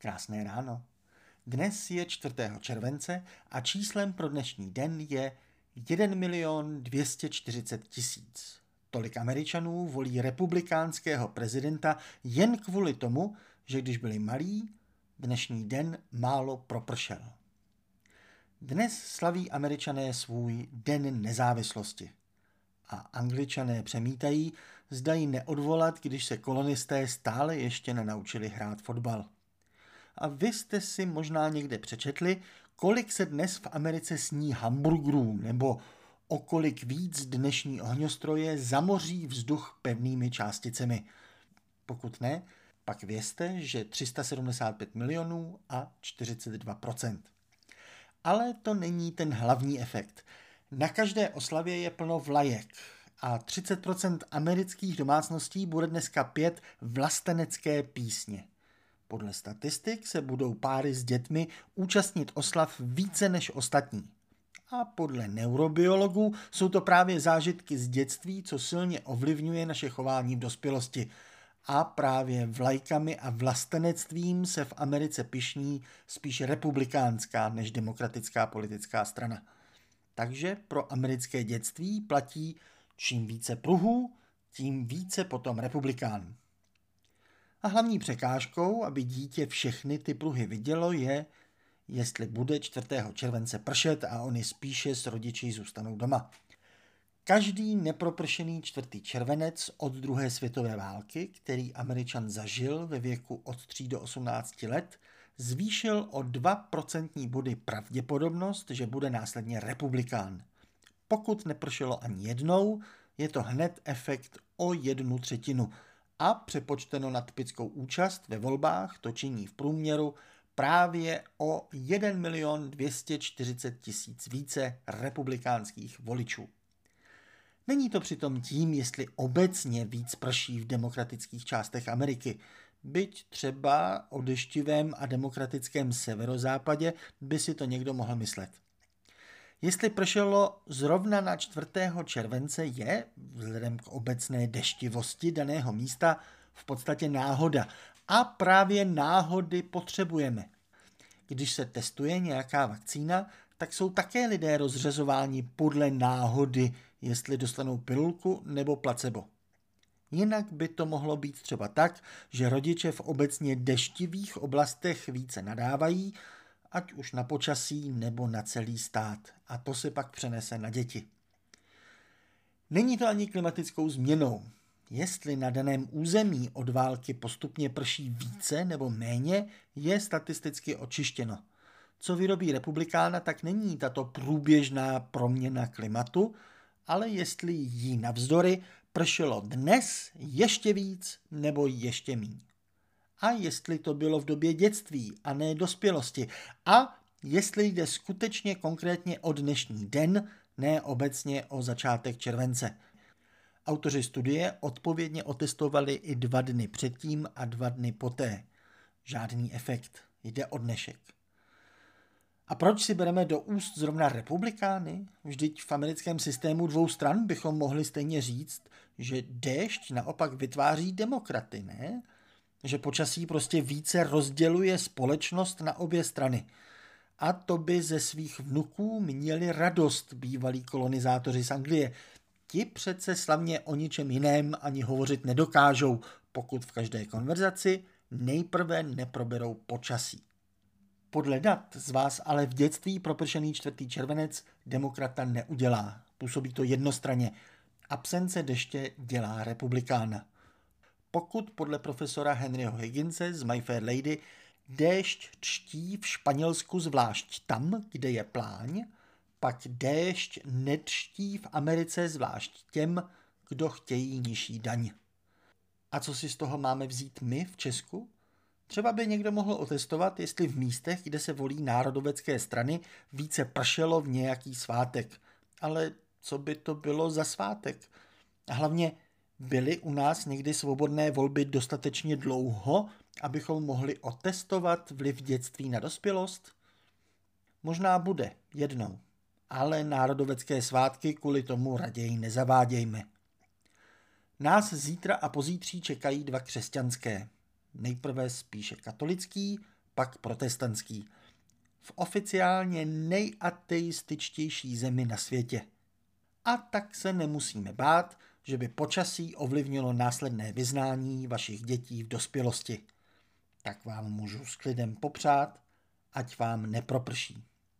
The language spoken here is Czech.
Krásné ráno. Dnes je 4. července a číslem pro dnešní den je 1 milion 240 tisíc. Tolik Američanů volí republikánského prezidenta jen kvůli tomu, že když byli malí, dnešní den málo propršel. Dnes slaví američané svůj Den nezávislosti. A angličané přemítají, zdají neodvolat, když se kolonisté stále ještě nenaučili hrát fotbal. A vy jste si možná někde přečetli, kolik se dnes v Americe sní hamburgerů, nebo o kolik víc dnešní ohňostroje zamoří vzduch pevnými částicemi. Pokud ne, pak vězte, že 375 milionů a 42% Ale to není ten hlavní efekt. Na každé oslavě je plno vlajek a 30% amerických domácností bude dneska pět vlastenecké písně. Podle statistik se budou páry s dětmi účastnit oslav více než ostatní. A podle neurobiologů jsou to právě zážitky z dětství, co silně ovlivňuje naše chování v dospělosti. A právě vlajkami a vlastenectvím se v Americe pišní spíš republikánská než demokratická politická strana. Takže pro americké dětství platí čím více pruhů, tím více potom republikán. A hlavní překážkou, aby dítě všechny ty pruhy vidělo, je, jestli bude 4. července pršet a oni spíše s rodiči zůstanou doma. Každý nepropršený čtvrtý červenec od druhé světové války, který Američan zažil ve věku od 3 do 18 let, zvýšil o 2% body pravděpodobnost, že bude následně republikán. Pokud nepršelo ani jednou, je to hned efekt o jednu třetinu – a přepočteno na typickou účast ve volbách to činí v průměru právě o 1 milion 240 tisíc více republikánských voličů. Není to přitom tím, jestli obecně víc prší v demokratických částech Ameriky, byť třeba o deštivém a demokratickém severozápadě by si to někdo mohl myslet. Jestli pršelo zrovna na 4. července je, vzhledem k obecné deštivosti daného místa, v podstatě náhoda. A právě náhody potřebujeme. Když se testuje nějaká vakcína, tak jsou také lidé rozřazováni podle náhody, jestli dostanou pilulku nebo placebo. Jinak by to mohlo být třeba tak, že rodiče v obecně deštivých oblastech více nadávají, ať už na počasí nebo na celý stát. A to se pak přenese na děti. Není to ani klimatickou změnou. Jestli na daném území od války postupně prší více nebo méně, je statisticky očištěno. Co vyrobí republikána, tak není tato průběžná proměna klimatu, ale jestli jí navzdory pršelo dnes ještě víc nebo ještě méně a jestli to bylo v době dětství a ne dospělosti a jestli jde skutečně konkrétně o dnešní den, ne obecně o začátek července. Autoři studie odpovědně otestovali i dva dny předtím a dva dny poté. Žádný efekt, jde o dnešek. A proč si bereme do úst zrovna republikány? Vždyť v americkém systému dvou stran bychom mohli stejně říct, že déšť naopak vytváří demokraty, ne? Že počasí prostě více rozděluje společnost na obě strany. A to by ze svých vnuků měli radost bývalí kolonizátoři z Anglie. Ti přece slavně o ničem jiném ani hovořit nedokážou, pokud v každé konverzaci nejprve neproberou počasí. Podle dat z vás ale v dětství propršený čtvrtý červenec demokrata neudělá. Působí to jednostranně. Absence deště dělá republikána. Pokud podle profesora Henryho Higginse z My Fair Lady déšť čtí v Španělsku zvlášť tam, kde je pláň, pak déšť nečtí v Americe zvlášť těm, kdo chtějí nižší daň. A co si z toho máme vzít my v Česku? Třeba by někdo mohl otestovat, jestli v místech, kde se volí národovecké strany, více pršelo v nějaký svátek. Ale co by to bylo za svátek? A hlavně, byly u nás někdy svobodné volby dostatečně dlouho, abychom mohli otestovat vliv dětství na dospělost? Možná bude, jednou. Ale národovecké svátky kvůli tomu raději nezavádějme. Nás zítra a pozítří čekají dva křesťanské. Nejprve spíše katolický, pak protestantský. V oficiálně nejateističtější zemi na světě. A tak se nemusíme bát, že by počasí ovlivnilo následné vyznání vašich dětí v dospělosti. Tak vám můžu s klidem popřát, ať vám neproprší.